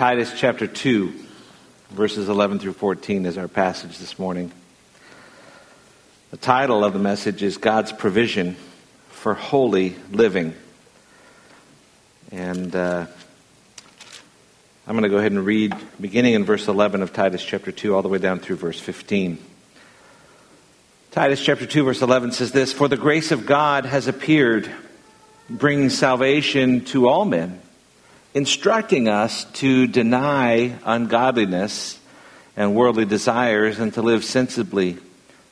Titus chapter 2, verses 11 through 14 is our passage this morning. The title of the message is God's Provision for Holy Living. And uh, I'm going to go ahead and read beginning in verse 11 of Titus chapter 2 all the way down through verse 15. Titus chapter 2 verse 11 says this, For the grace of God has appeared, bringing salvation to all men, instructing us to deny ungodliness and worldly desires and to live sensibly,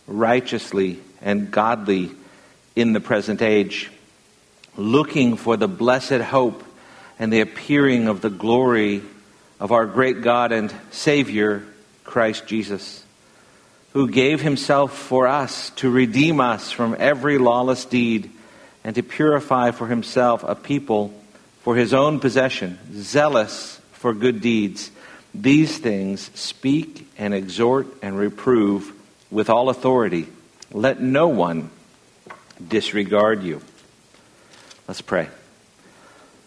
righteously, and godly in the present age, looking for the blessed hope and the appearing of the glory of our great God and Savior, Christ Jesus who gave himself for us to redeem us from every lawless deed and to purify for himself a people for his own possession, zealous for good deeds. These things speak and exhort and reprove with all authority. Let no one disregard you. Let's pray.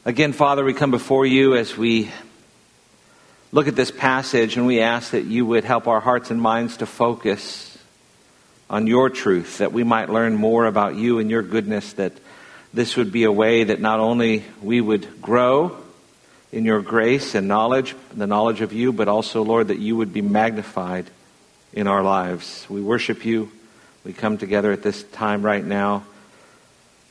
Again, Father, we come before you as we look at this passage and we ask that you would help our hearts and minds to focus on your truth, that we might learn more about you and your goodness, that this would be a way that not only we would grow in your grace and knowledge, the knowledge of you, but also, Lord, that you would be magnified in our lives. We worship you. We come together at this time right now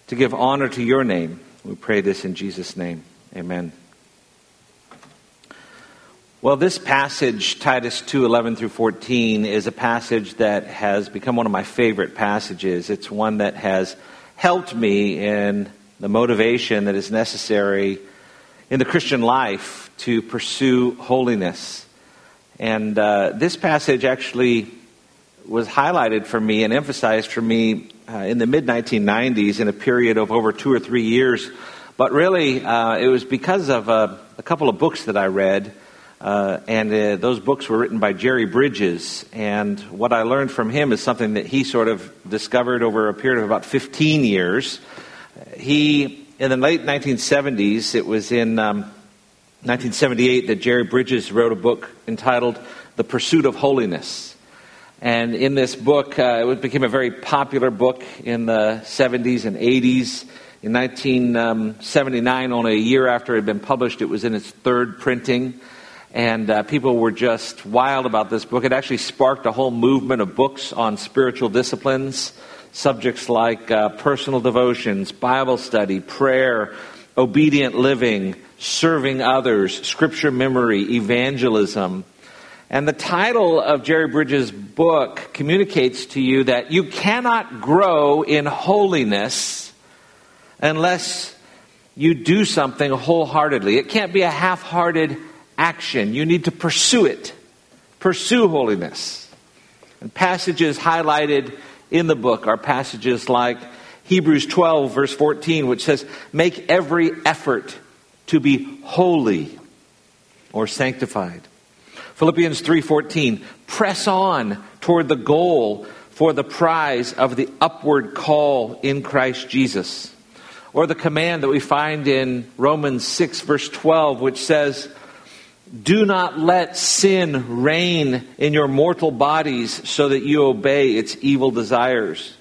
to give honor to your name. We pray this in Jesus' name. Amen. Well, this passage, Titus 2 11 through 14, is a passage that has become one of my favorite passages. It's one that has helped me in the motivation that is necessary in the Christian life to pursue holiness. And uh, this passage actually was highlighted for me and emphasized for me uh, in the mid 1990s in a period of over two or three years. But really, uh, it was because of a, a couple of books that I read uh, and uh, those books were written by Jerry Bridges. And what I learned from him is something that he sort of discovered over a period of about 15 years. He, in the late 1970s, it was in um, 1978 that Jerry Bridges wrote a book entitled The Pursuit of Holiness. And in this book, uh, it became a very popular book in the 70s and 80s. In 1979, only a year after it had been published, it was in its third printing and uh, people were just wild about this book. It actually sparked a whole movement of books on spiritual disciplines, subjects like uh, personal devotions, Bible study, prayer, obedient living, serving others, scripture memory, evangelism. And the title of Jerry Bridges' book communicates to you that you cannot grow in holiness unless you do something wholeheartedly. It can't be a half hearted action. You need to pursue it. Pursue holiness. And passages highlighted in the book are passages like Hebrews 12, verse 14, which says, Make every effort to be holy or sanctified. Philippians 3:14 press on toward the goal for the prize of the upward call in Christ Jesus. Or the command that we find in Romans 6 verse 12 which says do not let sin reign in your mortal bodies so that you obey its evil desires.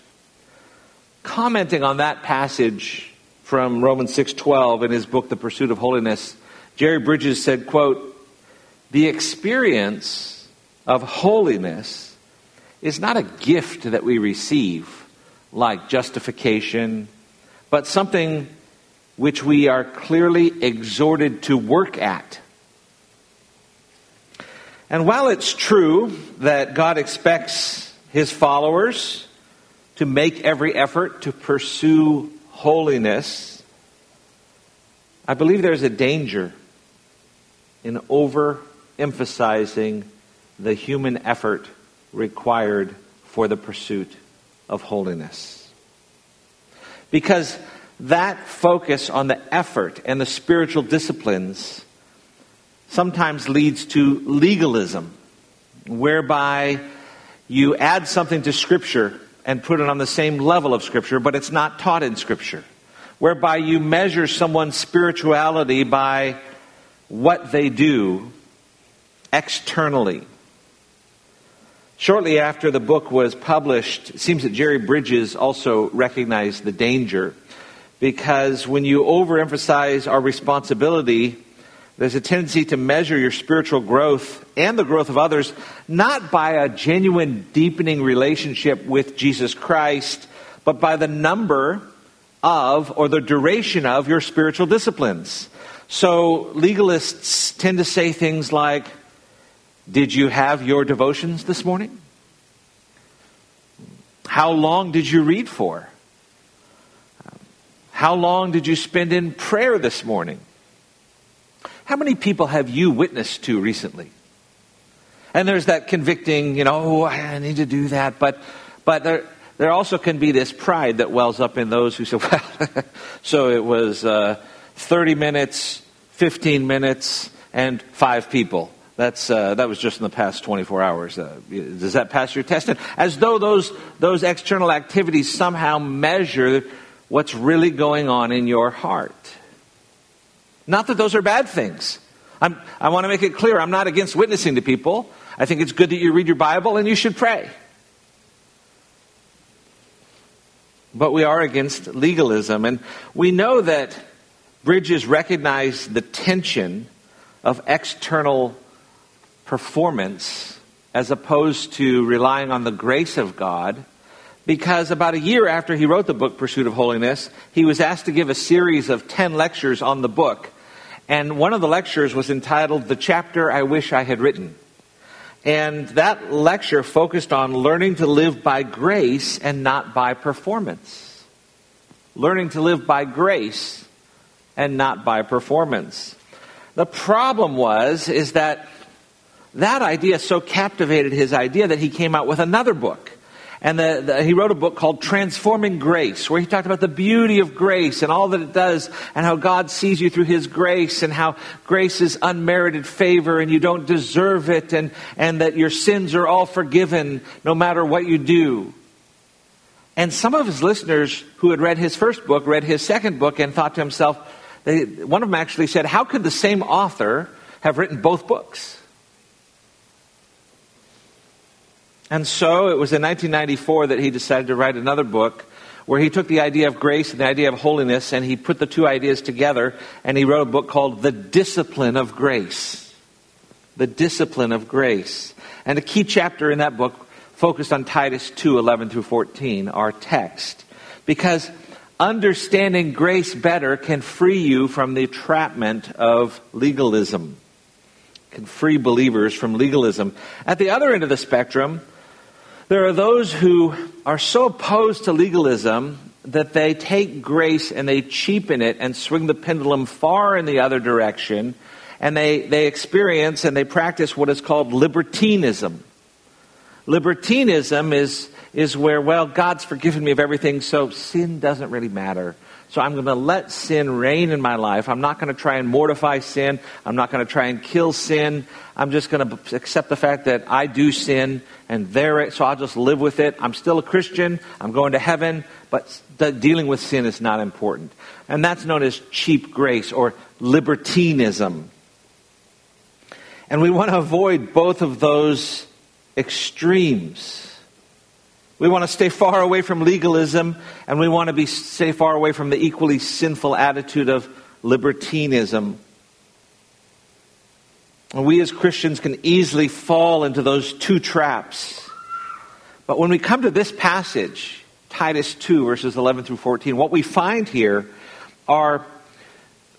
Commenting on that passage from Romans 6:12 in his book The Pursuit of Holiness, Jerry Bridges said, quote, "The experience of holiness is not a gift that we receive like justification, but something which we are clearly exhorted to work at and while it's true that God expects his followers to make every effort to pursue holiness, I believe there's a danger in overemphasizing the human effort required for the pursuit of holiness. Because that focus on the effort and the spiritual disciplines sometimes leads to legalism, whereby you add something to Scripture and put it on the same level of Scripture, but it's not taught in Scripture. Whereby you measure someone's spirituality by what they do externally. Shortly after the book was published, it seems that Jerry Bridges also recognized the danger because when you overemphasize our responsibility, there's a tendency to measure your spiritual growth and the growth of others not by a genuine deepening relationship with Jesus Christ, but by the number of or the duration of your spiritual disciplines. So legalists tend to say things like, Did you have your devotions this morning? How long did you read for? How long did you spend in prayer this morning? How many people have you witnessed to recently? And there's that convicting, you know, oh, I need to do that. But, but there, there also can be this pride that wells up in those who say, well, so it was uh, 30 minutes, 15 minutes, and five people. That's, uh, that was just in the past 24 hours. Uh, does that pass your test? as though those, those external activities somehow measure what's really going on in your heart. Not that those are bad things. I'm, I want to make it clear I'm not against witnessing to people. I think it's good that you read your Bible and you should pray. But we are against legalism. And we know that Bridges recognized the tension of external performance as opposed to relying on the grace of God because about a year after he wrote the book Pursuit of Holiness, he was asked to give a series of 10 lectures on the book. And one of the lectures was entitled The Chapter I Wish I Had Written. And that lecture focused on learning to live by grace and not by performance. Learning to live by grace and not by performance. The problem was is that that idea so captivated his idea that he came out with another book and the, the, he wrote a book called Transforming Grace, where he talked about the beauty of grace and all that it does, and how God sees you through his grace, and how grace is unmerited favor, and you don't deserve it, and, and that your sins are all forgiven no matter what you do. And some of his listeners who had read his first book read his second book and thought to himself, they, one of them actually said, How could the same author have written both books? And so it was in 1994 that he decided to write another book where he took the idea of grace and the idea of holiness and he put the two ideas together and he wrote a book called The Discipline of Grace. The Discipline of Grace. And a key chapter in that book focused on Titus 2 11 through 14, our text. Because understanding grace better can free you from the entrapment of legalism, can free believers from legalism. At the other end of the spectrum, there are those who are so opposed to legalism that they take grace and they cheapen it and swing the pendulum far in the other direction, and they, they experience and they practice what is called libertinism. Libertinism is, is where, well, God's forgiven me of everything, so sin doesn't really matter. So I'm going to let sin reign in my life. I'm not going to try and mortify sin. I'm not going to try and kill sin. I'm just going to accept the fact that I do sin and there, so I'll just live with it. I'm still a Christian. I'm going to heaven, but dealing with sin is not important. And that's known as cheap grace or libertinism. And we want to avoid both of those extremes. We want to stay far away from legalism, and we want to be stay far away from the equally sinful attitude of libertinism. And we as Christians can easily fall into those two traps. But when we come to this passage, Titus 2, verses 11 through 14, what we find here are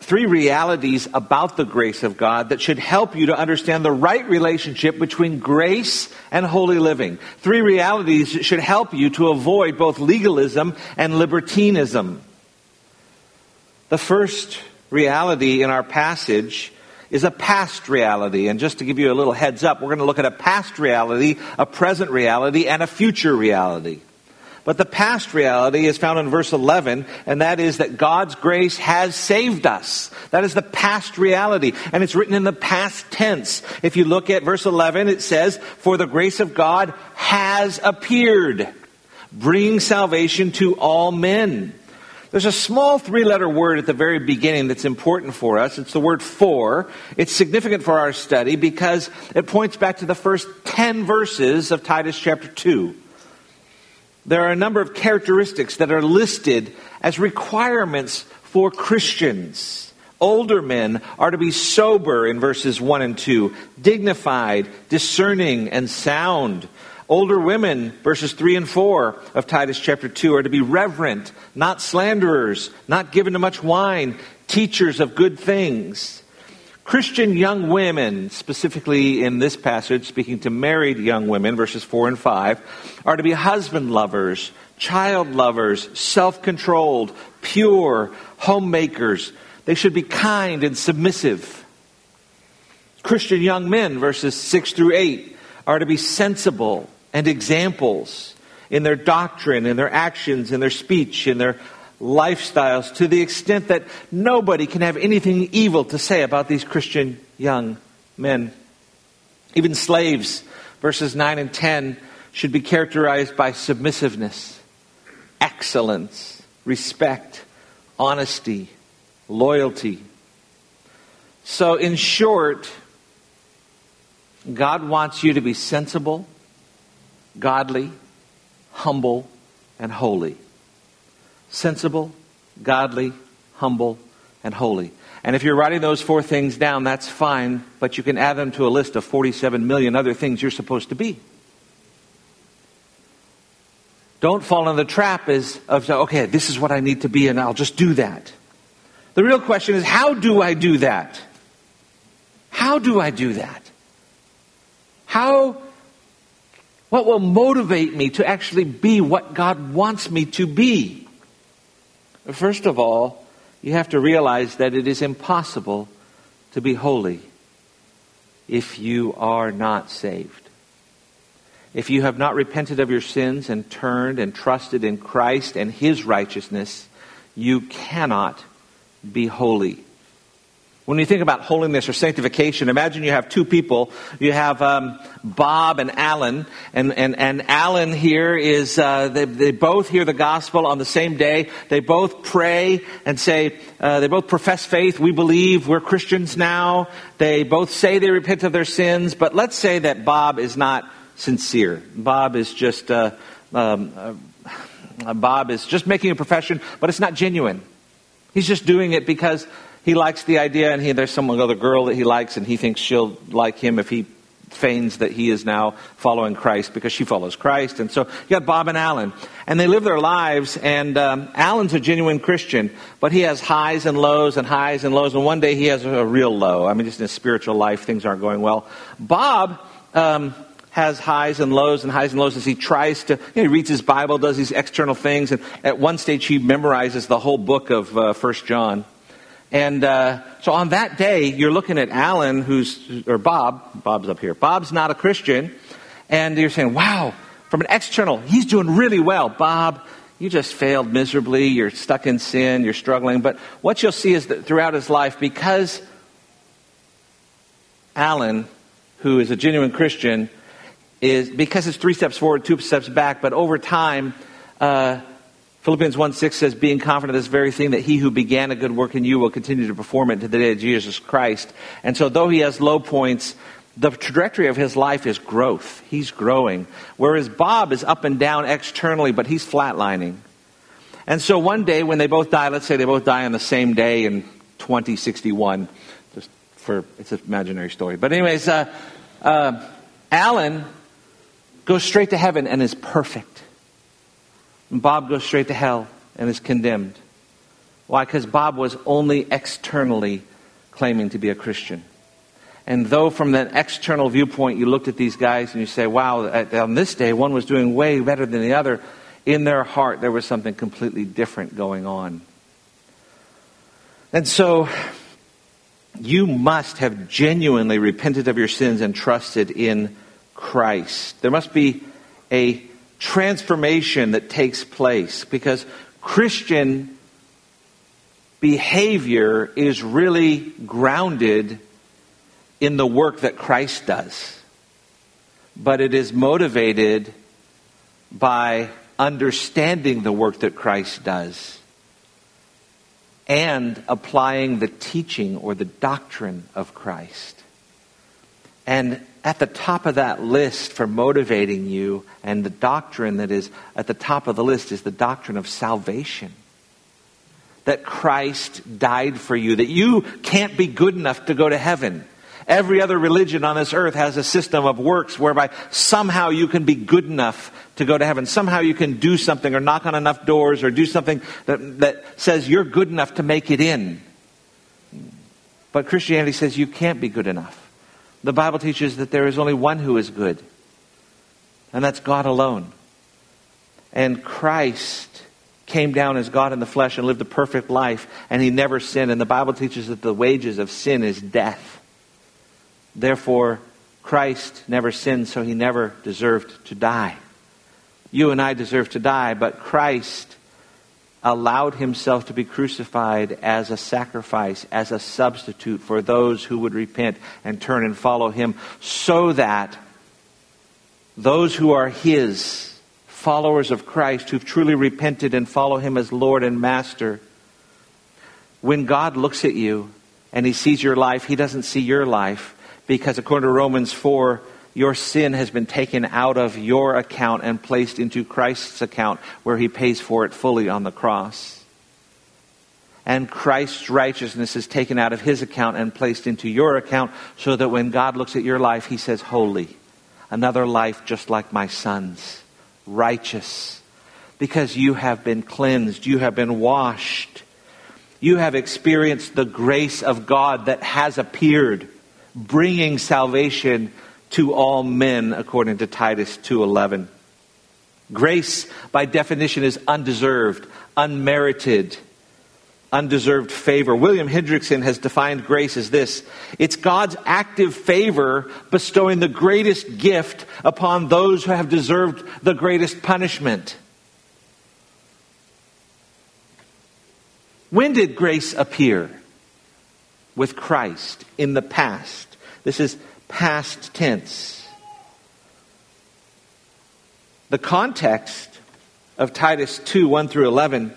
three realities about the grace of God that should help you to understand the right relationship between grace and holy living. Three realities that should help you to avoid both legalism and libertinism. The first reality in our passage is a past reality. And just to give you a little heads up, we're going to look at a past reality, a present reality, and a future reality. But the past reality is found in verse 11, and that is that God's grace has saved us. That is the past reality, and it's written in the past tense. If you look at verse 11, it says, For the grace of God has appeared, bringing salvation to all men. There's a small three letter word at the very beginning that's important for us. It's the word for. It's significant for our study because it points back to the first 10 verses of Titus chapter 2. There are a number of characteristics that are listed as requirements for Christians. Older men are to be sober in verses 1 and 2, dignified, discerning, and sound. Older women, verses 3 and 4 of Titus chapter 2, are to be reverent, not slanderers, not given to much wine, teachers of good things. Christian young women, specifically in this passage, speaking to married young women, verses 4 and 5, are to be husband lovers, child lovers, self controlled, pure, homemakers. They should be kind and submissive. Christian young men, verses 6 through 8, are to be sensible, and examples in their doctrine, in their actions, in their speech, in their lifestyles, to the extent that nobody can have anything evil to say about these Christian young men. Even slaves, verses 9 and 10, should be characterized by submissiveness, excellence, respect, honesty, loyalty. So, in short, God wants you to be sensible godly, humble, and holy. Sensible, godly, humble, and holy. And if you're writing those four things down, that's fine, but you can add them to a list of 47 million other things you're supposed to be. Don't fall in the trap is of okay, this is what I need to be, and I'll just do that. The real question is, how do I do that? How do I do that? How what will motivate me to actually be what God wants me to be? First of all, you have to realize that it is impossible to be holy if you are not saved. If you have not repented of your sins and turned and trusted in Christ and His righteousness, you cannot be holy. When you think about holiness or sanctification, imagine you have two people. You have um, Bob and Alan, and, and, and Alan here is, uh, they, they both hear the gospel on the same day. They both pray and say, uh, they both profess faith. We believe we're Christians now. They both say they repent of their sins, but let's say that Bob is not sincere. Bob is just, uh, um, uh, Bob is just making a profession, but it's not genuine. He's just doing it because he likes the idea, and he, there's some other girl that he likes, and he thinks she'll like him if he feigns that he is now following Christ because she follows Christ. And so you got Bob and Alan. And they live their lives, and um, Alan's a genuine Christian, but he has highs and lows and highs and lows. And one day he has a real low. I mean, just in his spiritual life, things aren't going well. Bob. Um, has highs and lows and highs and lows as he tries to, you know, he reads his Bible, does these external things, and at one stage he memorizes the whole book of uh, First John. And uh, so on that day, you're looking at Alan, who's, or Bob, Bob's up here. Bob's not a Christian. And you're saying, wow, from an external, he's doing really well. Bob, you just failed miserably. You're stuck in sin. You're struggling. But what you'll see is that throughout his life, because Alan, who is a genuine Christian, is because it's three steps forward, two steps back, but over time, uh, Philippians 1 6 says, being confident of this very thing, that he who began a good work in you will continue to perform it to the day of Jesus Christ. And so, though he has low points, the trajectory of his life is growth. He's growing. Whereas Bob is up and down externally, but he's flatlining. And so, one day when they both die, let's say they both die on the same day in 2061, just for it's an imaginary story. But, anyways, uh, uh, Alan goes straight to heaven and is perfect. And Bob goes straight to hell and is condemned. Why? Because Bob was only externally claiming to be a Christian. And though from that external viewpoint you looked at these guys and you say, wow, on this day one was doing way better than the other, in their heart there was something completely different going on. And so you must have genuinely repented of your sins and trusted in Christ. There must be a transformation that takes place because Christian behavior is really grounded in the work that Christ does. But it is motivated by understanding the work that Christ does and applying the teaching or the doctrine of Christ. And at the top of that list for motivating you, and the doctrine that is at the top of the list is the doctrine of salvation. That Christ died for you, that you can't be good enough to go to heaven. Every other religion on this earth has a system of works whereby somehow you can be good enough to go to heaven. Somehow you can do something or knock on enough doors or do something that, that says you're good enough to make it in. But Christianity says you can't be good enough. The Bible teaches that there is only one who is good, and that's God alone. And Christ came down as God in the flesh and lived a perfect life, and he never sinned. And the Bible teaches that the wages of sin is death. Therefore, Christ never sinned, so he never deserved to die. You and I deserve to die, but Christ allowed himself to be crucified as a sacrifice, as a substitute for those who would repent and turn and follow him, so that those who are his, followers of Christ, who've truly repented and follow him as Lord and Master, when God looks at you and he sees your life, he doesn't see your life because according to Romans 4, your sin has been taken out of your account and placed into Christ's account where he pays for it fully on the cross. And Christ's righteousness is taken out of his account and placed into your account so that when God looks at your life, he says, Holy. Another life just like my son's. Righteous. Because you have been cleansed. You have been washed. You have experienced the grace of God that has appeared, bringing salvation to all men according to Titus 2:11. Grace by definition is undeserved, unmerited, undeserved favor. William Hendriksen has defined grace as this. It's God's active favor bestowing the greatest gift upon those who have deserved the greatest punishment. When did grace appear? With Christ in the past. This is past tense. The context of Titus 2 1 through 11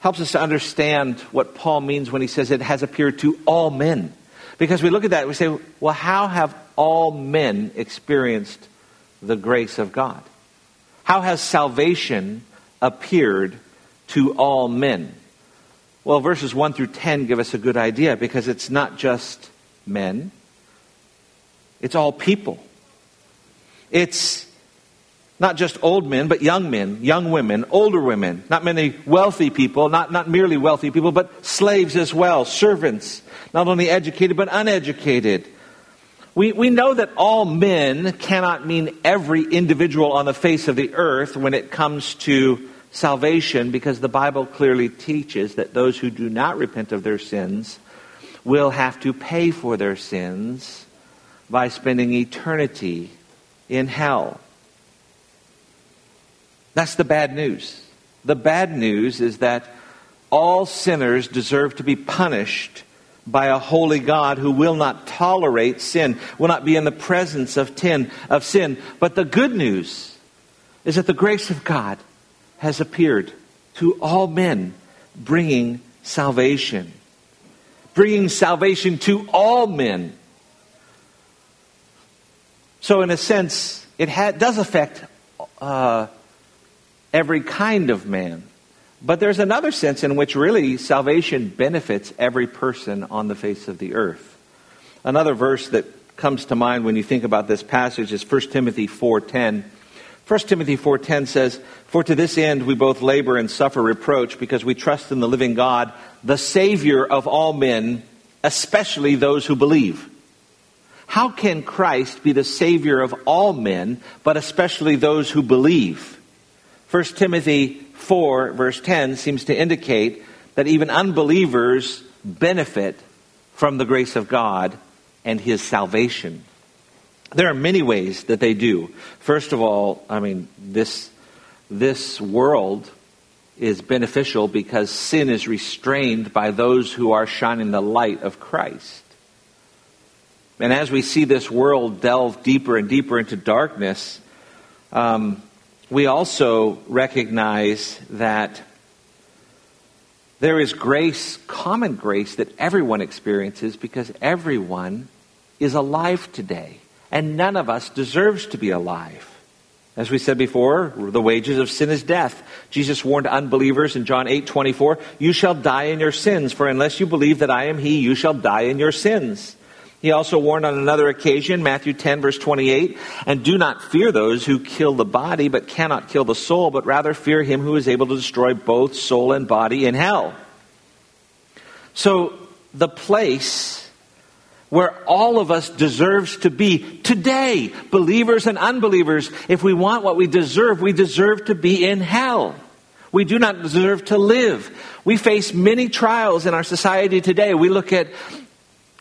helps us to understand what Paul means when he says it has appeared to all men. Because we look at that and we say, well, how have all men experienced the grace of God? How has salvation appeared to all men? Well, verses 1 through 10 give us a good idea because it's not just men, it's all people. It's not just old men, but young men, young women, older women, not many wealthy people, not, not merely wealthy people, but slaves as well, servants, not only educated, but uneducated. We, we know that all men cannot mean every individual on the face of the earth when it comes to salvation because the Bible clearly teaches that those who do not repent of their sins will have to pay for their sins by spending eternity in hell. That's the bad news. The bad news is that all sinners deserve to be punished by a holy God who will not tolerate sin, will not be in the presence of, of sin. But the good news is that the grace of God has appeared to all men, bringing salvation bringing salvation to all men. So, in a sense, it ha- does affect uh, every kind of man. But there's another sense in which really salvation benefits every person on the face of the earth. Another verse that comes to mind when you think about this passage is 1 Timothy 4:10. 1 Timothy 4:10 says, "For to this end we both labor and suffer reproach because we trust in the living God, the savior of all men, especially those who believe." How can Christ be the savior of all men, but especially those who believe? 1 Timothy 4 verse 10 seems to indicate that even unbelievers benefit from the grace of God and his salvation. There are many ways that they do. First of all, I mean, this, this world is beneficial because sin is restrained by those who are shining the light of Christ. And as we see this world delve deeper and deeper into darkness, um, we also recognize that There is grace, common grace, that everyone experiences because everyone is alive today. And none of us deserves to be alive. As we said before, the wages of sin is death. Jesus warned unbelievers in John 8 24, You shall die in your sins, for unless you believe that I am He, you shall die in your sins. He also warned on another occasion, Matthew 10, verse 28, And do not fear those who kill the body, but cannot kill the soul, but rather fear him who is able to destroy both soul and body in hell. So, the place where all of us deserves to be today, believers and unbelievers. If we want what we deserve, we deserve to be in hell. We do not deserve to live. We face many trials in our society today. We look at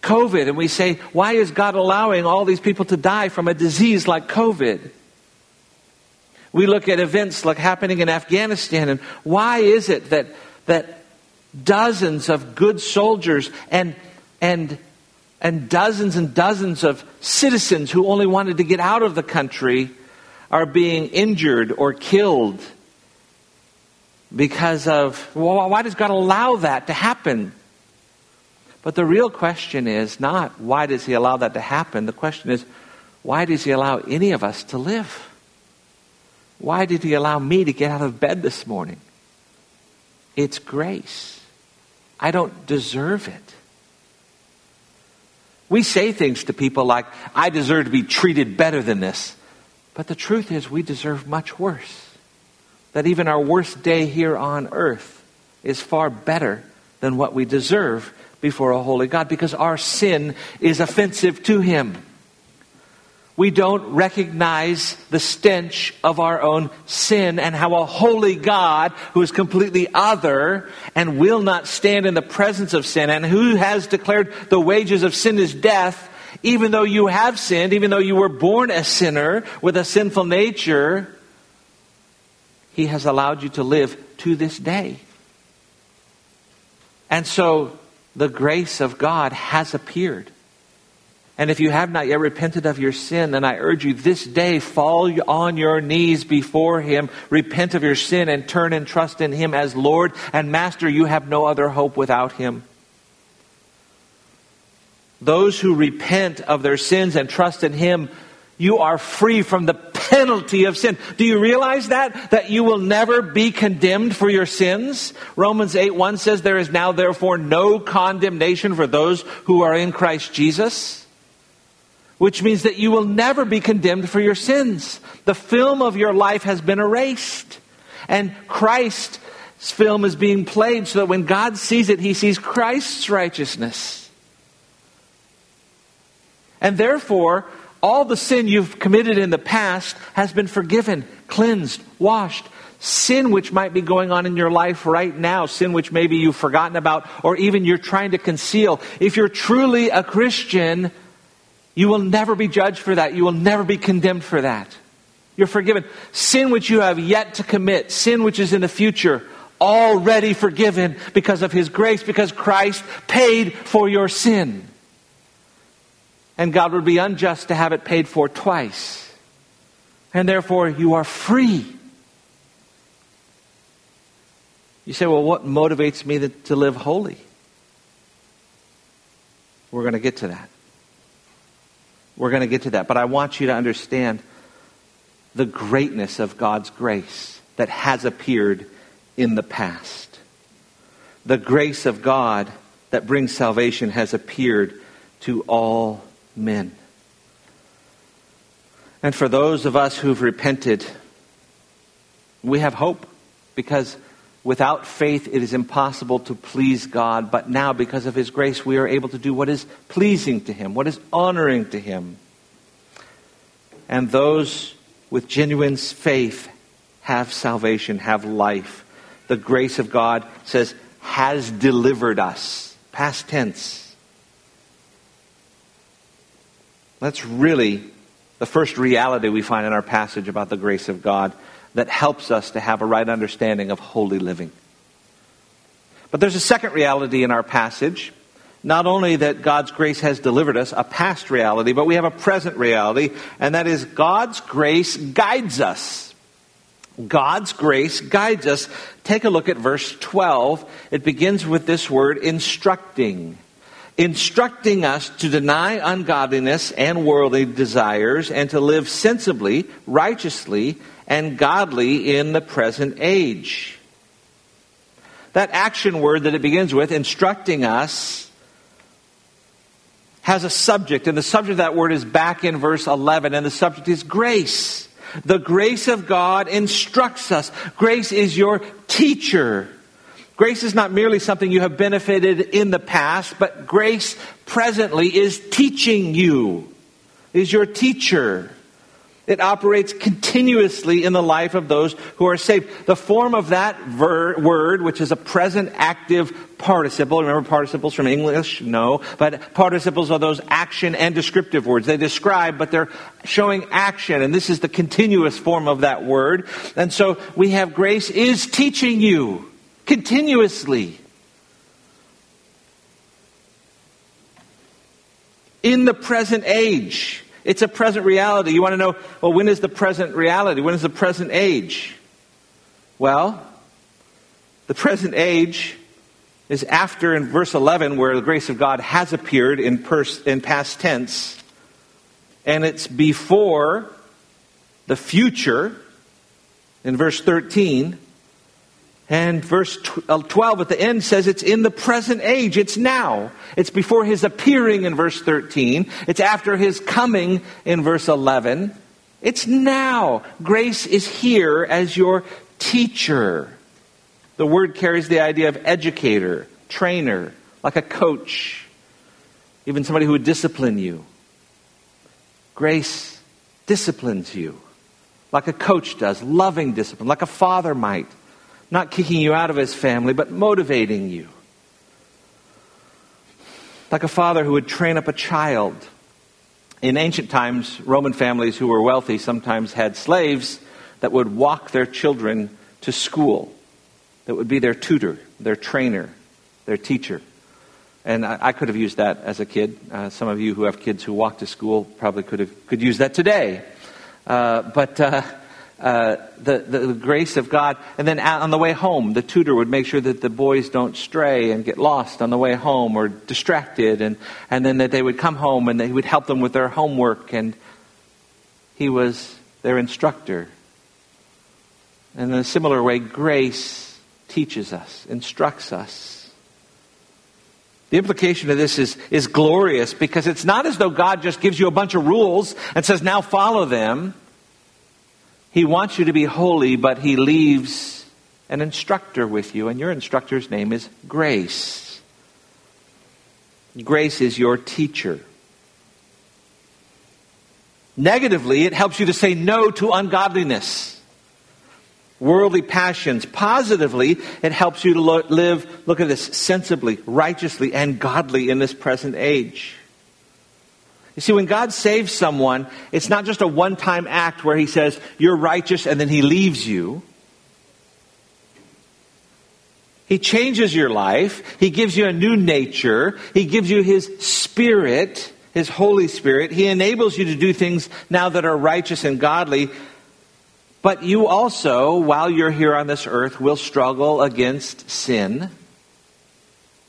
COVID and we say, why is God allowing all these people to die from a disease like COVID? We look at events like happening in Afghanistan and why is it that, that dozens of good soldiers and, and and dozens and dozens of citizens who only wanted to get out of the country are being injured or killed because of, well, why does God allow that to happen? But the real question is not why does He allow that to happen? The question is, why does He allow any of us to live? Why did He allow me to get out of bed this morning? It's grace. I don't deserve it. We say things to people like, I deserve to be treated better than this. But the truth is, we deserve much worse. That even our worst day here on earth is far better than what we deserve before a holy God because our sin is offensive to Him we don't recognize the stench of our own sin and how a holy God who is completely other and will not stand in the presence of sin and who has declared the wages of sin is death, even though you have sinned, even though you were born a sinner with a sinful nature, he has allowed you to live to this day. And so the grace of God has appeared. And if you have not yet repented of your sin, then I urge you this day, fall on your knees before Him, repent of your sin, and turn and trust in Him as Lord and Master. You have no other hope without Him. Those who repent of their sins and trust in Him, you are free from the penalty of sin. Do you realize that? That you will never be condemned for your sins? Romans 8 1 says, There is now therefore no condemnation for those who are in Christ Jesus which means that you will never be condemned for your sins. The film of your life has been erased. And Christ's film is being played so that when God sees it, he sees Christ's righteousness. And therefore, all the sin you've committed in the past has been forgiven, cleansed, washed. Sin which might be going on in your life right now, sin which maybe you've forgotten about, or even you're trying to conceal. If you're truly a Christian, you will never be judged for that. You will never be condemned for that. You're forgiven. Sin which you have yet to commit, sin which is in the future, already forgiven because of His grace, because Christ paid for your sin. And God would be unjust to have it paid for twice. And therefore, you are free. You say, well, what motivates me to, live holy? We're going to get to that. We're going to get to that. But I want you to understand the greatness of God's grace that has appeared in the past. The grace of God that brings salvation has appeared to all men. And for those of us who've repented, we have hope because Without faith, it is impossible to please God, but now, because of His grace, we are able to do what is pleasing to Him, what is honoring to Him. And those with genuine faith have salvation, have life. The grace of God says, has delivered us. Past tense. That's really the first reality we find in our passage about the grace of God that helps us to have a right understanding of holy living. But there's a second reality in our passage. Not only that God's grace has delivered us, a past reality, but we have a present reality, and that is God's grace guides us. God's grace guides us. Take a look at verse 12. It begins with this word instructing. Instructing us to deny ungodliness and worldly desires and to live sensibly, righteously, and godly in the present age. That action word that it begins with, instructing us, has a subject, and the subject of that word is back in verse 11, and the subject is grace. The grace of God instructs us. Grace is your teacher. Grace is not merely something you have benefited in the past, but grace presently is teaching you, is your teacher. It operates continuously in the life of those who are saved. The form of that ver- word, which is a present active participle, remember participles from English? No. But participles are those action and descriptive words. They describe, but they're showing action. And this is the continuous form of that word. And so we have grace is teaching you continuously. In the present age. It's a present reality. You want to know, well, when is the present reality? When is the present age? Well, the present age is after in verse 11 where the grace of God has appeared in, pers- in past tense, and it's before the future in verse 13 and verse uh, 12 at the end says it's in the present age. It's now. It's before his appearing in verse 13. It's after his coming in verse 11. It's now. Grace is here as your teacher. The word carries the idea of educator, trainer, like a coach, even somebody who would discipline you. Grace disciplines you like a coach does, loving discipline, like a father might not kicking you out of his family, but motivating you. Like a father who would train up a child. In ancient times, Roman families who were wealthy sometimes had slaves that would walk their children to school, that would be their tutor, their trainer, their teacher. And I, I could have used that as a kid. Uh, some of you who have kids who walk to school probably could have could use that today. Uh, but uh, uh, the, the, grace of God. And then on the way home, the tutor would make sure that the boys don't stray and get lost on the way home or distracted. And, and then that they would come home and he would help them with their homework. And he was their instructor. And in a similar way, grace teaches us, instructs us. The implication of this is, is glorious because it's not as though God just gives you a bunch of rules and says, now follow them. He wants you to be holy, but He leaves an instructor with you, and your instructor's name is Grace. Grace is your teacher. Negatively, it helps you to say no to ungodliness, worldly passions. Positively, it helps you to lo- live, look at this, sensibly, righteously, and godly in this present age. You see, when God saves someone, it's not just a one time act where He says, You're righteous, and then He leaves you. He changes your life. He gives you a new nature. He gives you His Spirit, His Holy Spirit. He enables you to do things now that are righteous and godly. But you also, while you're here on this earth, will struggle against sin,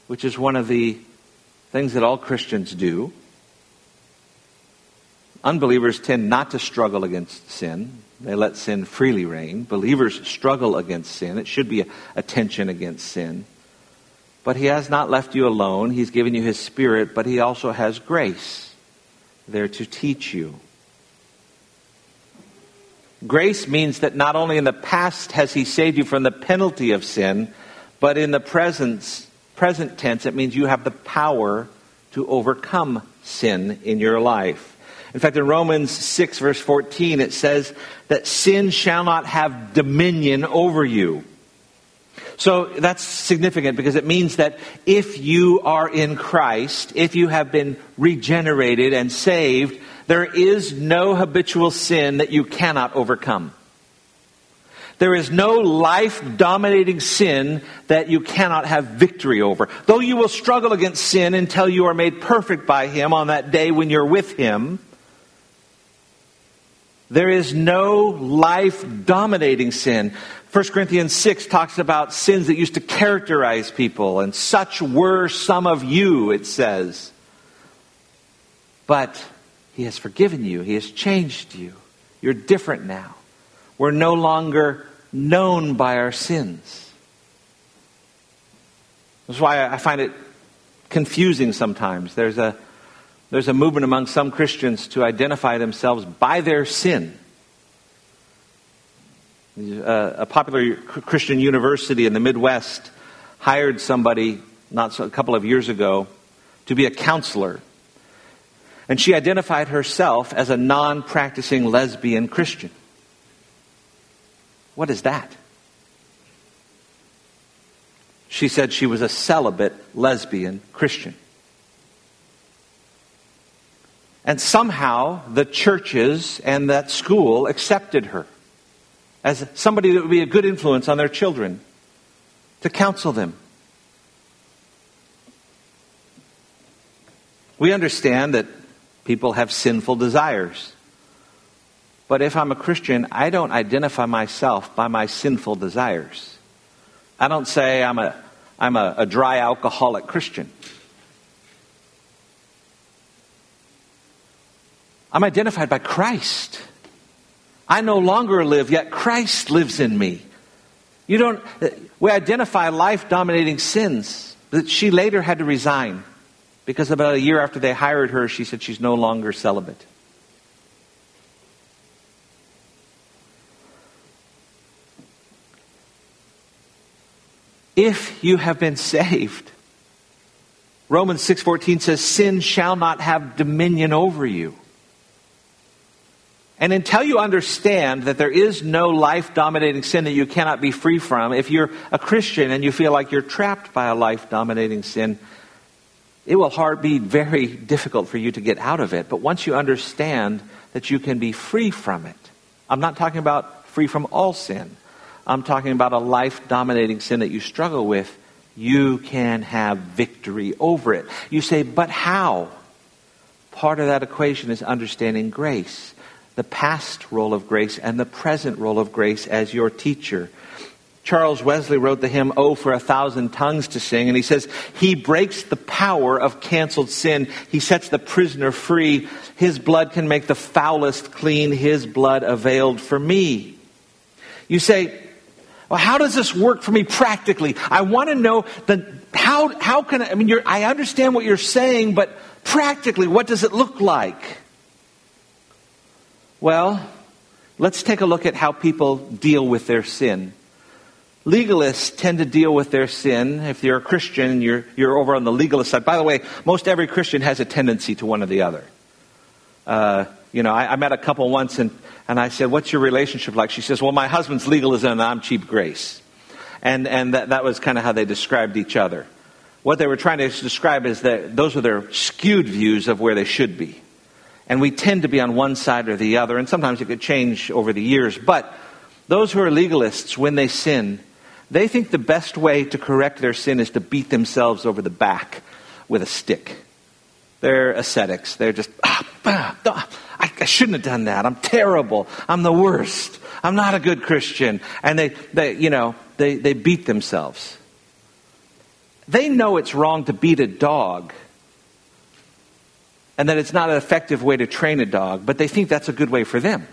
which is one of the things that all Christians do. Unbelievers tend not to struggle against sin. They let sin freely reign. Believers struggle against sin. It should be a, tension against sin. But He has not left you alone. He's given you His Spirit, but He also has grace there to teach you. Grace means that not only in the past has He saved you from the penalty of sin, but in the present, present tense, it means you have the power to overcome sin in your life. In fact, in Romans 6, verse 14, it says that sin shall not have dominion over you. So that's significant because it means that if you are in Christ, if you have been regenerated and saved, there is no habitual sin that you cannot overcome. There is no life dominating sin that you cannot have victory over. Though you will struggle against sin until you are made perfect by Him on that day when you're with Him, There is no life dominating sin. 1 Corinthians 6 talks about sins that used to characterize people, and such were some of you, it says. But He has forgiven you, He has changed you. You're different now. We're no longer known by our sins. That's why I find it confusing sometimes. There's a, there's a movement among some Christians to identify themselves by their sin. Uh, a popular Christian university in the Midwest hired somebody not so, a couple of years ago to be a counselor. And she identified herself as a non practicing lesbian Christian. What is that? She said she was a celibate lesbian Christian. And somehow the churches and that school accepted her as somebody that would be a good influence on their children to counsel them. We understand that people have sinful desires. But if I'm a Christian, I don't identify myself by my sinful desires. I don't say I'm a, I'm a, a dry alcoholic Christian. I'm identified by Christ. I no longer live, yet Christ lives in me. You don't, we identify life dominating sins that she later had to resign because about a year after they hired her, she said she's no longer celibate. if you have been saved. Romans 6:14 says sin shall not have dominion over you. And until you understand that there is no life dominating sin that you cannot be free from, if you're a Christian and you feel like you're trapped by a life dominating sin, it will hard, be very difficult for you to get out of it. But once you understand that you can be free from it, I'm not talking about free from all sin. I'm talking about a life dominating sin that you struggle with, you can have victory over it. You say, but how? Part of that equation is understanding grace, the past role of grace and the present role of grace as your teacher. Charles Wesley wrote the hymn, Oh, for a Thousand Tongues to Sing, and he says, He breaks the power of canceled sin. He sets the prisoner free. His blood can make the foulest clean. His blood availed for me. You say, well, how does this work for me practically? I want to know the, how, how can I, I mean, I understand what you're saying, but practically, what does it look like? Well, let's take a look at how people deal with their sin. Legalists tend to deal with their sin. If you're a Christian, you're, you're over on the legalist side. By the way, most every Christian has a tendency to one or the other. Uh, you know, I, I, met a couple once and, and I said, What's your relationship like? She says, Well, my husband's legalism and I'm cheap grace. And, and that, that was kind of how they described each other. What they were trying to describe is that those are their skewed views of where they should be. And we tend to be on one side or the other, and sometimes it could change over the years. But those who are legalists, when they sin, they think the best way to correct their sin is to beat themselves over the back with a stick. They're ascetics. They're just, ah, ah, ah, I, I shouldn't have done that. I'm terrible. I'm the worst. I'm not a good Christian. And they, they you know, they, they beat themselves. They know it's wrong to beat a dog and that it's not an effective way to train a dog, but they think that's a good way for them.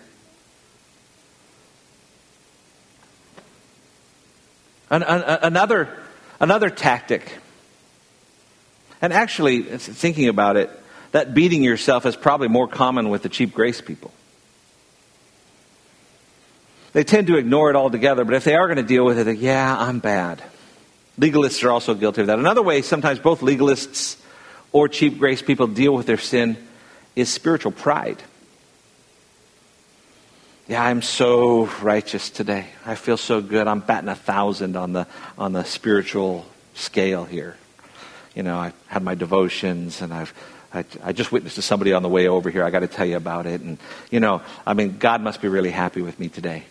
An, an, another, another tactic, and actually, thinking about it, that beating yourself is probably more common with the cheap grace people. They tend to ignore it altogether, but if they are going to deal with it, yeah, I'm bad. Legalists are also guilty of that. Another way, sometimes both legalists or cheap grace people deal with their sin is spiritual pride. Yeah, I'm so righteous today. I feel so good. I'm batting a thousand on the on the spiritual scale here. You know, I had my devotions and I've I, I, just witnessed to somebody on the way over here. I got to tell you about it. And, you know, I mean, God must be really happy with me today.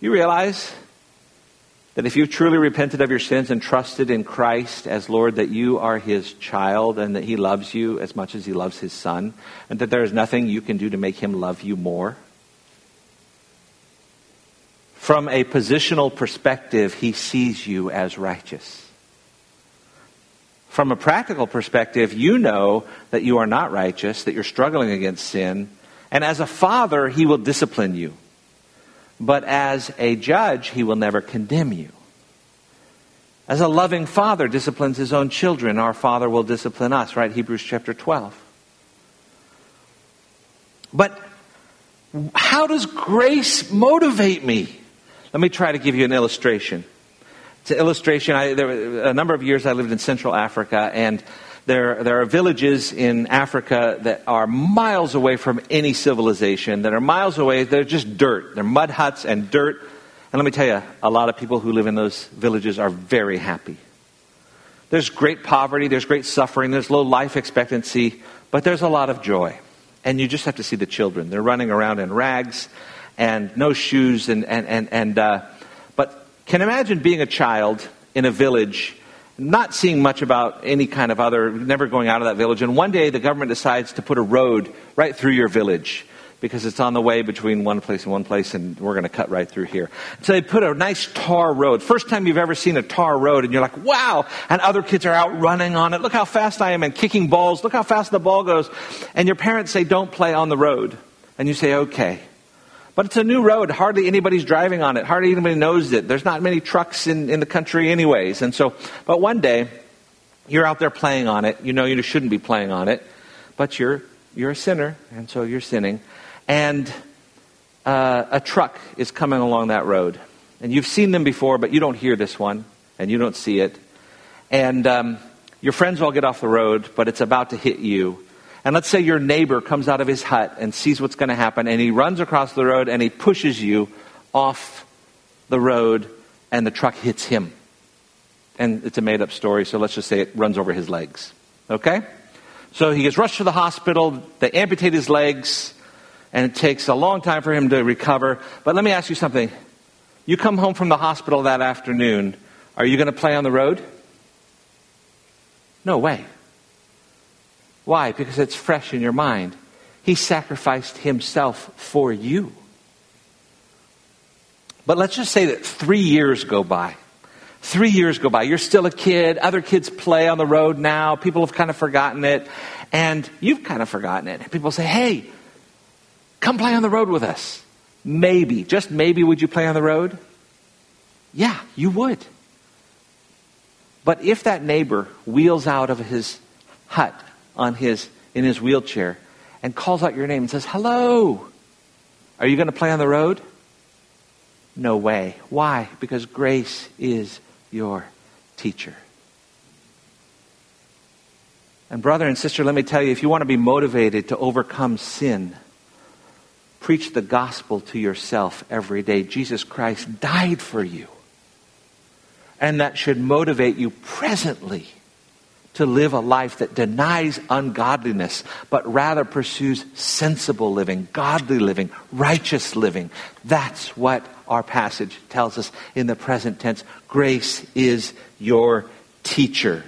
You realize That if you've truly repented of your sins and trusted in Christ as Lord, that you are his child and that he loves you as much as he loves his son, and that there is nothing you can do to make him love you more. From a positional perspective, he sees you as righteous. From a practical perspective, you know that you are not righteous, that you're struggling against sin, and as a father, he will discipline you. But as a judge, he will never condemn you. As a loving father disciplines his own children, our father will discipline us, right? Hebrews chapter 12. But how does grace motivate me? Let me try to give you an illustration. It's an illustration. I, there, a number of years I lived in Central Africa, and there, there are villages in Africa that are miles away from any civilization, that are miles away. They're just dirt. They're mud huts and dirt. And let me tell you, a lot of people who live in those villages are very happy. There's great poverty, there's great suffering, there's low life expectancy, but there's a lot of joy. And you just have to see the children. They're running around in rags and no shoes. And, and, and, and uh, but can imagine being a child in a village not seeing much about any kind of other, never going out of that village. And one day the government decides to put a road right through your village because it's on the way between one place and one place, and we're going to cut right through here. So they put a nice tar road. First time you've ever seen a tar road, and you're like, wow! And other kids are out running on it. Look how fast I am, and kicking balls. Look how fast the ball goes. And your parents say, don't play on the road. And you say, okay. But it's a new road. Hardly anybody's driving on it. Hardly anybody knows it. There's not many trucks in, in the country, anyways. And so, but one day, you're out there playing on it. You know you shouldn't be playing on it, but you're, you're a sinner, and so you're sinning. And uh, a truck is coming along that road. And you've seen them before, but you don't hear this one, and you don't see it. And um, your friends all get off the road, but it's about to hit you. And let's say your neighbor comes out of his hut and sees what's going to happen, and he runs across the road and he pushes you off the road, and the truck hits him. And it's a made up story, so let's just say it runs over his legs. Okay? So he gets rushed to the hospital, they amputate his legs, and it takes a long time for him to recover. But let me ask you something. You come home from the hospital that afternoon, are you going to play on the road? No way. Why? Because it's fresh in your mind. He sacrificed himself for you. But let's just say that three years go by. Three years go by. You're still a kid. Other kids play on the road now. People have kind of forgotten it. And you've kind of forgotten it. And People say, hey, come play on the road with us. Maybe, just maybe, would you play on the road? Yeah, you would. But if that neighbor wheels out of his hut on his, in his wheelchair and calls out your name and says, Hello, are you going to play on the road? No way. Why? Because grace is your teacher. And, brother and sister, let me tell you if you want to be motivated to overcome sin, preach the gospel to yourself every day. Jesus Christ died for you. And that should motivate you presently to live a life that denies ungodliness, but rather pursues sensible living, godly living, righteous living. That's what our passage tells us in the present tense. Grace is your teacher.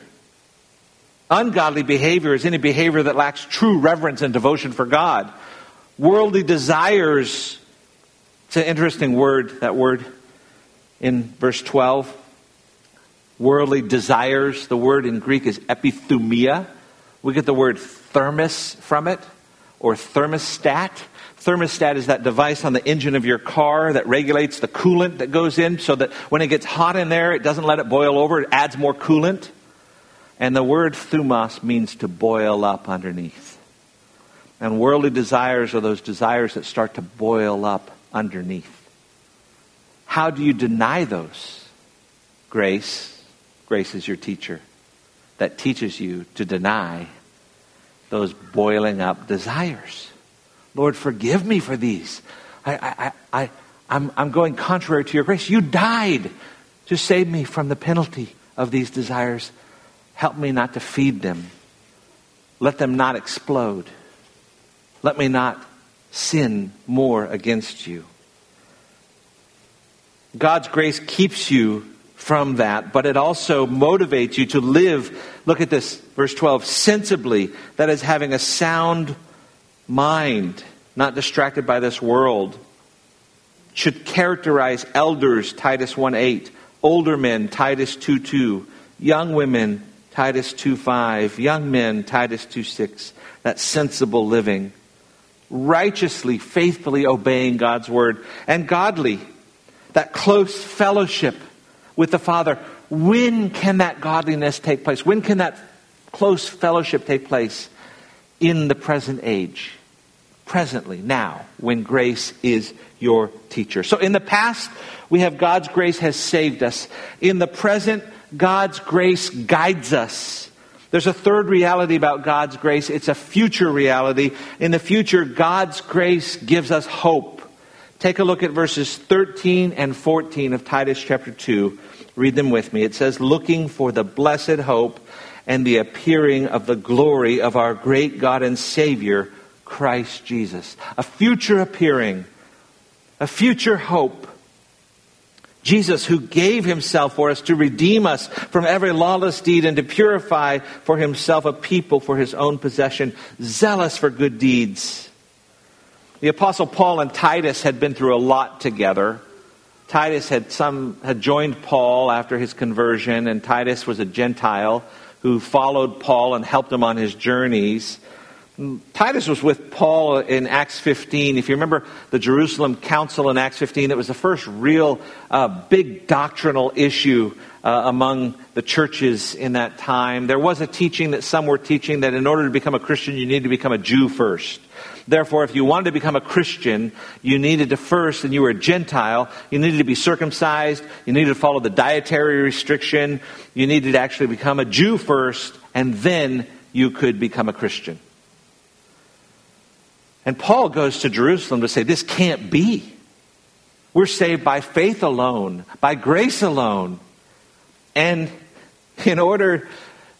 Ungodly behavior is any behavior that lacks true reverence and devotion for God. Worldly desires, it's an interesting word, that word in verse 12 worldly desires. The word in Greek is epithumia. We get the word thermos from it, or thermostat. Thermostat is that device on the engine of your car that regulates the coolant that goes in so that when it gets hot in there, it doesn't let it boil over, it adds more coolant. And the word thumos means to boil up underneath. And worldly desires are those desires that start to boil up underneath. How do you deny those? Grace Grace is your teacher that teaches you to deny those boiling up desires. Lord, forgive me for these. I, I, I, I'm, I'm going contrary to your grace. You died to save me from the penalty of these desires. Help me not to feed them. Let them not explode. Let me not sin more against you. God's grace keeps you from that, but it also motivates you to live, look at this, verse 12, sensibly, that is having a sound mind, not distracted by this world. Should characterize elders, Titus 1 8, older men, Titus 2 2, young women, Titus 2 5, young men, Titus 2 6, that sensible living, righteously, faithfully obeying God's word, and godly, that close fellowship with the Father. When can that godliness take place? When can that close fellowship take place? In the present age. Presently, now, when grace is your teacher. So in the past, we have God's grace has saved us. In the present, God's grace guides us. There's a third reality about God's grace. It's a future reality. In the future, God's grace gives us hope. Take a look at verses 13 and 14 of Titus chapter 2. Read them with me. It says, Looking for the blessed hope and the appearing of the glory of our great God and Savior, Christ Jesus. A future appearing, a future hope. Jesus, who gave himself for us to redeem us from every lawless deed and to purify for himself a people for his own possession, zealous for good deeds. The apostle Paul and Titus had been through a lot together. Titus had some had joined Paul after his conversion, and Titus was a Gentile who followed Paul and helped him on his journeys. Titus was with Paul in Acts 15. If you remember the Jerusalem Council in Acts 15, it was the first real uh, big doctrinal issue uh, among the churches in that time. There was a teaching that some were teaching that in order to become a Christian, you need to become a Jew first. Therefore, if you wanted to become a Christian, you needed to first, and you were a Gentile, you needed to be circumcised, you needed to follow the dietary restriction, you needed to actually become a Jew first, and then you could become a Christian. And Paul goes to Jerusalem to say, This can't be. We're saved by faith alone, by grace alone. And in order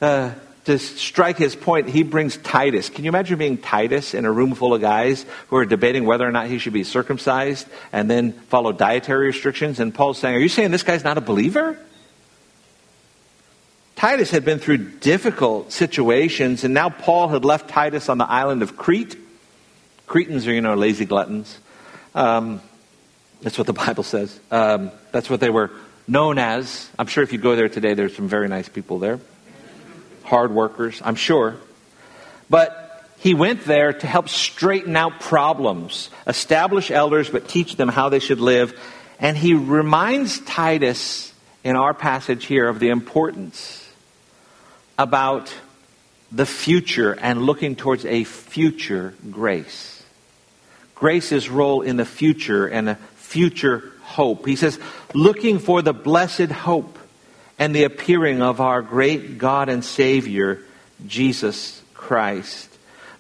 uh, to strike his point, he brings Titus. Can you imagine being Titus in a room full of guys who are debating whether or not he should be circumcised and then follow dietary restrictions? And Paul's saying, Are you saying this guy's not a believer? Titus had been through difficult situations, and now Paul had left Titus on the island of Crete. Cretans are, you know, lazy gluttons. Um, that's what the Bible says. Um, that's what they were known as. I'm sure if you go there today, there's some very nice people there hard workers, I'm sure. But he went there to help straighten out problems, establish elders, but teach them how they should live. And he reminds Titus in our passage here of the importance about the future and looking towards a future grace. Grace's role in the future and a future hope. He says, looking for the blessed hope and the appearing of our great God and Savior, Jesus Christ.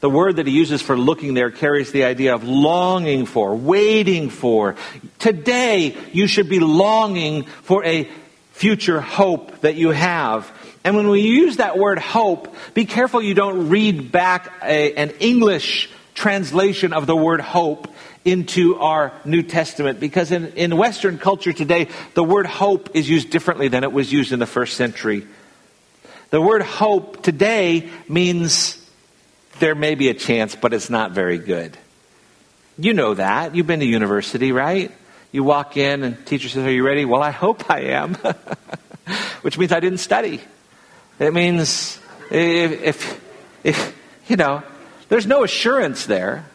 The word that he uses for looking there carries the idea of longing for, waiting for. Today, you should be longing for a future hope that you have. And when we use that word hope, be careful you don't read back a, an English translation of the word hope into our New Testament because in, in Western culture today, the word hope is used differently than it was used in the first century. The word hope today means there may be a chance, but it's not very good. You know that. You've been to university, right? You walk in and teacher says, Are you ready? Well, I hope I am. Which means I didn't study. It means if, if, if, you know, there's no assurance there.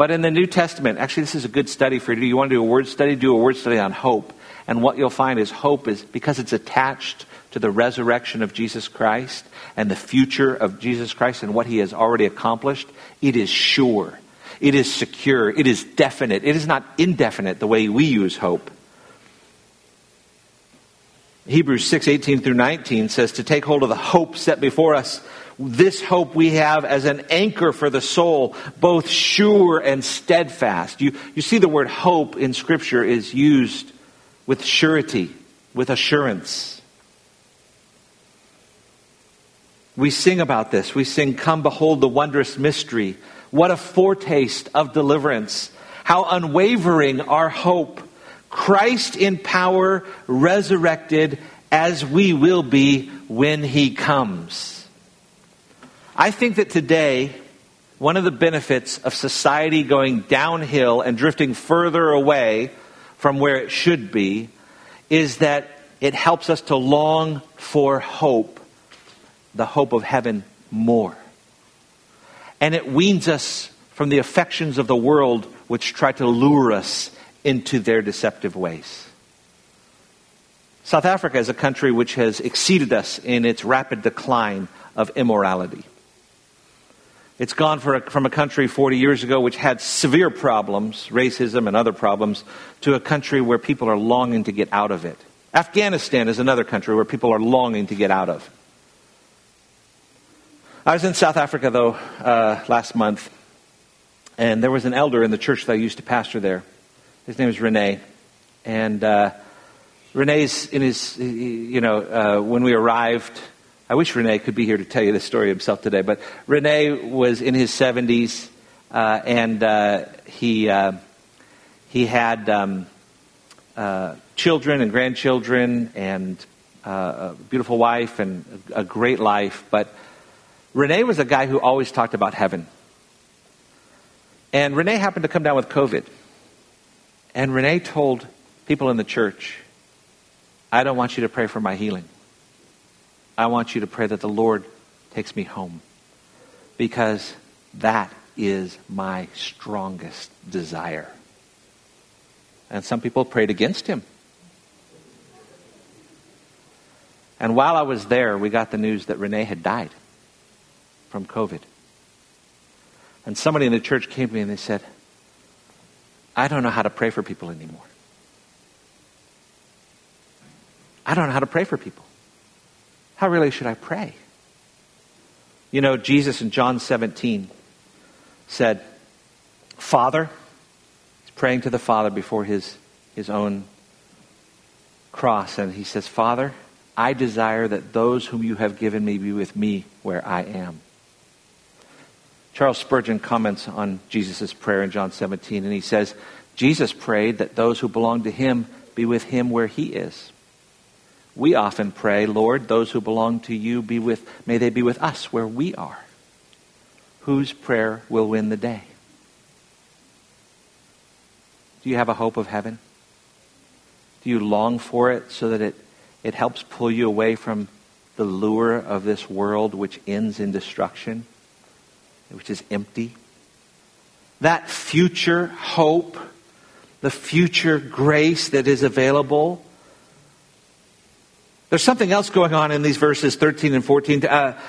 But in the New Testament, actually, this is a good study for you. You want to do a word study? Do a word study on hope. And what you'll find is hope is because it's attached to the resurrection of Jesus Christ and the future of Jesus Christ and what he has already accomplished, it is sure. It is secure. It is definite. It is not indefinite the way we use hope. Hebrews 6, 18 through 19 says to take hold of the hope set before us this hope we have as an anchor for the soul, both sure and steadfast. You, you see the word hope in Scripture is used with surety, with assurance. We sing about this. We sing, Come behold the wondrous mystery. What a foretaste of deliverance. How unwavering our hope. Christ in power, resurrected, as we will be when he comes. I think that today, one of the benefits of society going downhill and drifting further away from where it should be is that it helps us to long for hope, the hope of heaven, more. And it weans us from the affections of the world which try to lure us into their deceptive ways. South Africa is a country which has exceeded us in its rapid decline of immorality. It's gone a, from a country 40 years ago which had severe problems, racism and other problems, to a country where people are longing to get out of it. Afghanistan is another country where people are longing to get out of. I was in South Africa, though, uh, last month, and there was an elder in the church that I used to pastor there. His name is Rene. And uh, Rene's in his, you know, uh, when we arrived, I wish Rene could be here to tell you the story himself today, but Rene was in his 70s, uh, and uh, he, uh, he had um, uh, children and grandchildren and a beautiful wife and a great life, but Rene was a guy who always talked about heaven. And Rene happened to come down with COVID. And Rene told people in the church, I don't want you to pray for my healing. I want you to pray that the Lord takes me home. Because that is my strongest desire. And some people prayed against him. And while I was there, we got the news that Rene had died from COVID. And somebody in the church came to me and they said, I don't know how to pray for people anymore. I don't know how to pray for people. How really should I pray? You know, Jesus in John 17 said, Father, he's praying to the Father before his, his own cross, and he says, Father, I desire that those whom you have given me be with me where I am. Charles Spurgeon comments on Jesus' prayer in John 17, and he says, Jesus prayed that those who belong to him be with him where he is. We often pray, Lord, those who belong to you be with, may they be with us where we are. Whose prayer will win the day? Do you have a hope of heaven? Do you long for it so that it, it helps pull you away from the lure of this world which ends in destruction? which is empty. That future hope, the future grace that is available. There's something else going on in these verses 13 and 14. Uh,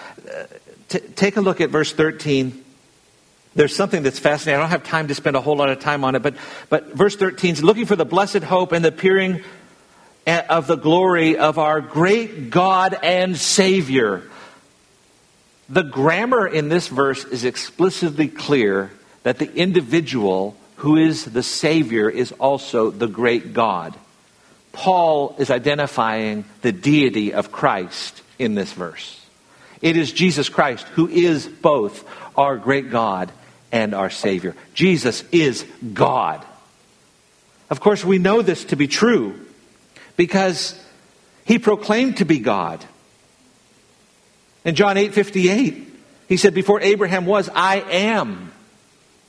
t- take a look at verse 13. There's something that's fascinating. I don't have time to spend a whole lot of time on it, but, but verse 13 is looking for the blessed hope and the appearing of the glory of our great God and Savior the grammar in this verse is explicitly clear that the individual who is the Savior is also the great God. Paul is identifying the deity of Christ in this verse. It is Jesus Christ who is both our great God and our Savior. Jesus is God. Of course, we know this to be true because he proclaimed to be God. In John 8 58, he said, Before Abraham was, I am.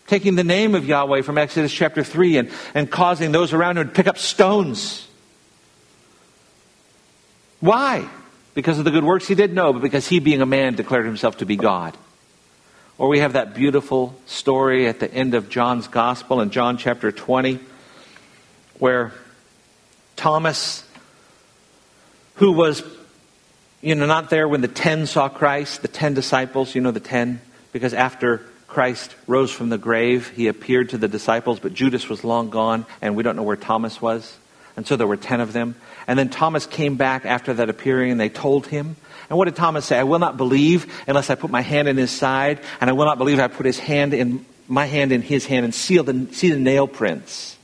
Taking the name of Yahweh from Exodus chapter 3 and, and causing those around him to pick up stones. Why? Because of the good works he did? No, but because he, being a man, declared himself to be God. Or we have that beautiful story at the end of John's Gospel in John chapter 20, where Thomas, who was you know, not there when the ten saw Christ, the ten disciples, you know, the ten, because after Christ rose from the grave, he appeared to the disciples, but Judas was long gone, and we don't know where Thomas was. And so there were ten of them. And then Thomas came back after that appearing, and they told him. And what did Thomas say? I will not believe unless I put my hand in his side, and I will not believe I put his hand in my hand in his hand and seal the, see the nail prints.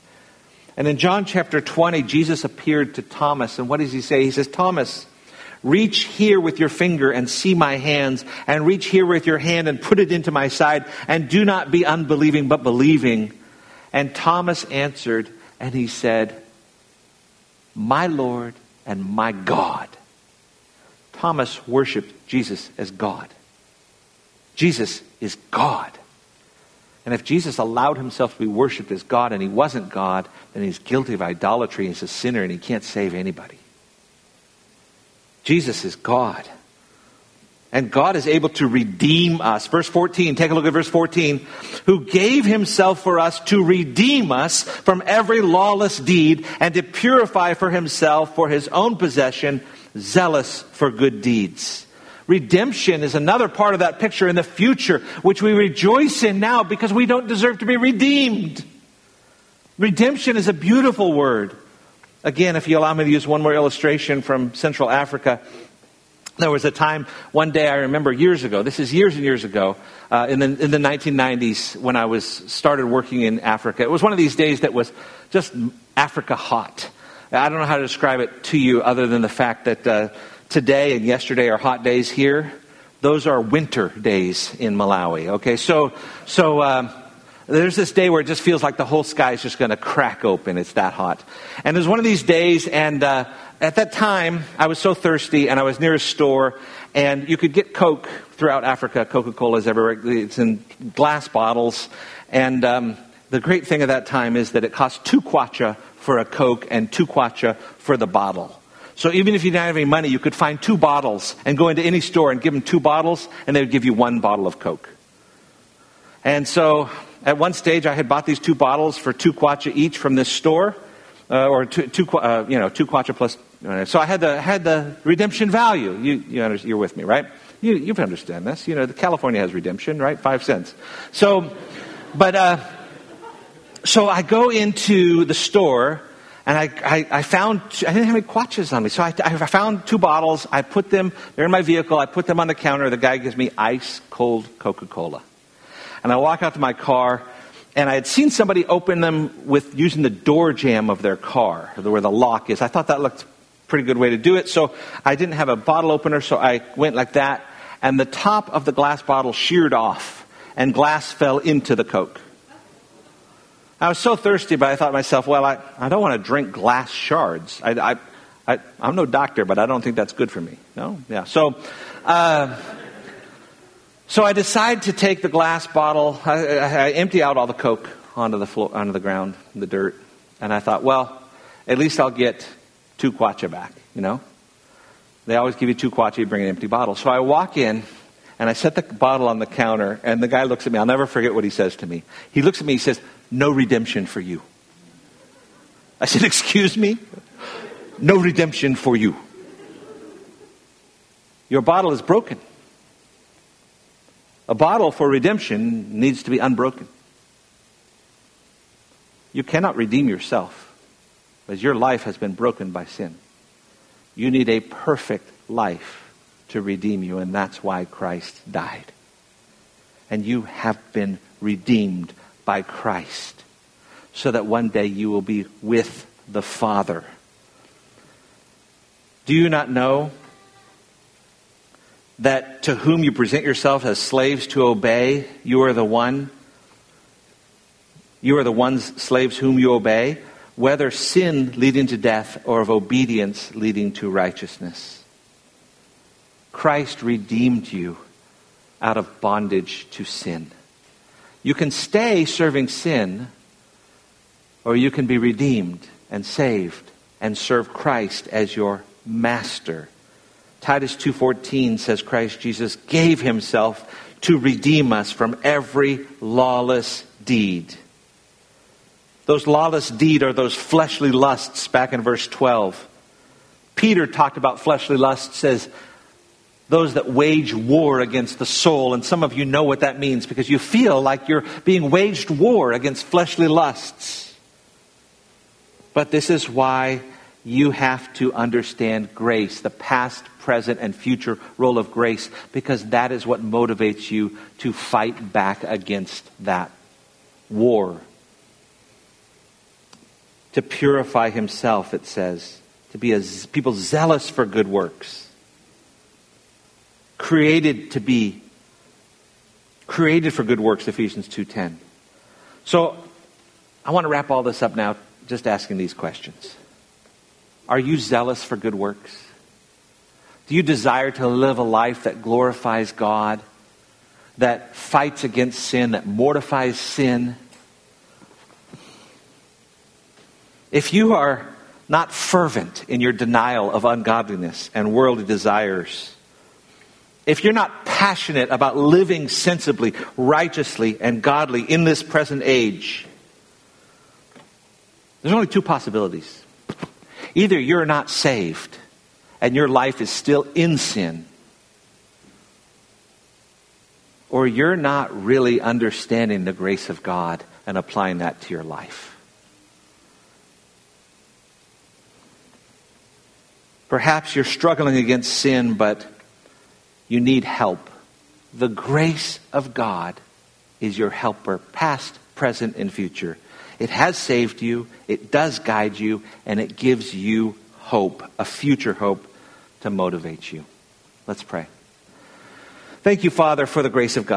And in John chapter 20, Jesus appeared to Thomas, and what does he say? He says, Thomas, Reach here with your finger and see my hands, and reach here with your hand and put it into my side, and do not be unbelieving, but believing. And Thomas answered, and he said, my Lord and my God. Thomas worshiped Jesus as God. Jesus is God. And if Jesus allowed himself to be worshiped as God and he wasn't God, then he's guilty of idolatry. He's a sinner and he can't save anybody. Jesus is God. And God is able to redeem us. Verse 14, take a look at verse 14. Who gave himself for us to redeem us from every lawless deed and to purify for himself for his own possession, zealous for good deeds. Redemption is another part of that picture in the future, which we rejoice in now because we don't deserve to be redeemed. Redemption is a beautiful word. Again, if you allow me to use one more illustration from Central Africa, there was a time, one day I remember years ago, this is years and years ago, uh, in, the, in the 1990s when I was started working in Africa. It was one of these days that was just Africa hot. I don't know how to describe it to you other than the fact that uh, today and yesterday are hot days here. Those are winter days in Malawi. Okay, so so um, there's this day where it just feels like the whole sky is just going to crack open. It's that hot, and was one of these days. And uh, at that time, I was so thirsty, and I was near a store, and you could get Coke throughout Africa. Coca Cola is everywhere. It's in glass bottles, and um, the great thing of that time is that it cost two kwacha for a Coke and two kwacha for the bottle. So even if you didn't have any money, you could find two bottles and go into any store and give them two bottles, and they would give you one bottle of Coke. And so at one stage, I had bought these two bottles for two kwacha each from this store, uh, or two, two uh, you know, two kwacha plus. Uh, so I had the had the redemption value. You, you you're with me, right? You you understand this. You know, California has redemption, right? Five cents. So, but uh, so I go into the store and I, I, I, found, I didn't have any kwachas on me. So I, I, found two bottles. I put them, they're in my vehicle. I put them on the counter. The guy gives me ice cold Coca Cola. And I walk out to my car, and I had seen somebody open them with using the door jamb of their car, where the lock is. I thought that looked pretty good way to do it. So I didn't have a bottle opener, so I went like that. And the top of the glass bottle sheared off, and glass fell into the Coke. I was so thirsty, but I thought to myself, well, I, I don't want to drink glass shards. I, I, I, am no doctor, but I don't think that's good for me. No? Yeah. So, uh, so I decide to take the glass bottle. I, I, empty out all the Coke onto the floor, onto the ground, the dirt. And I thought, well, at least I'll get two kwacha back, you know? They always give you two kwacha, you bring an empty bottle. So I walk in, and I set the bottle on the counter, and the guy looks at me. I'll never forget what he says to me. He looks at me, he says, no redemption for you. I said, Excuse me? No redemption for you. Your bottle is broken. A bottle for redemption needs to be unbroken. You cannot redeem yourself, as your life has been broken by sin. You need a perfect life to redeem you, and that's why Christ died. And you have been redeemed by Christ so that one day you will be with the Father. Do you not know that to whom you present yourself as slaves to obey, you are the one? You are the ones, slaves whom you obey, whether sin leading to death or of obedience leading to righteousness. Christ redeemed you out of bondage to sin. You can stay serving sin, or you can be redeemed and saved and serve Christ as your master. Titus 2:14 says Christ Jesus gave himself to redeem us from every lawless deed. Those lawless deed are those fleshly lusts back in verse 12. Peter talked about fleshly lusts says those that wage war against the soul. And some of you know what that means because you feel like you're being waged war against fleshly lusts. But this is why you have to understand grace, the past, present, and future role of grace, because that is what motivates you to fight back against that war. To purify himself, it says, to be a, people zealous for good works. Created to be created for good works ephesians 2.10 so i want to wrap all this up now just asking these questions Are you zealous for good works? Do you desire to live a life that glorifies God, that fights against sin, that mortifies sin? If you are not fervent in your denial of ungodliness and worldly desires, if you're not passionate about living sensibly, righteously, and godly in this present age, there's only two possibilities. Either you're not saved and your life is still in sin, or you're not really understanding the grace of God and applying that to your life. Perhaps you're struggling against sin, but you need help. The grace of God is your helper, past, present, and future. It has saved you, it does guide you, and it gives you hope, a future hope to motivate you. Let's pray. Thank you, Father, for the grace of God.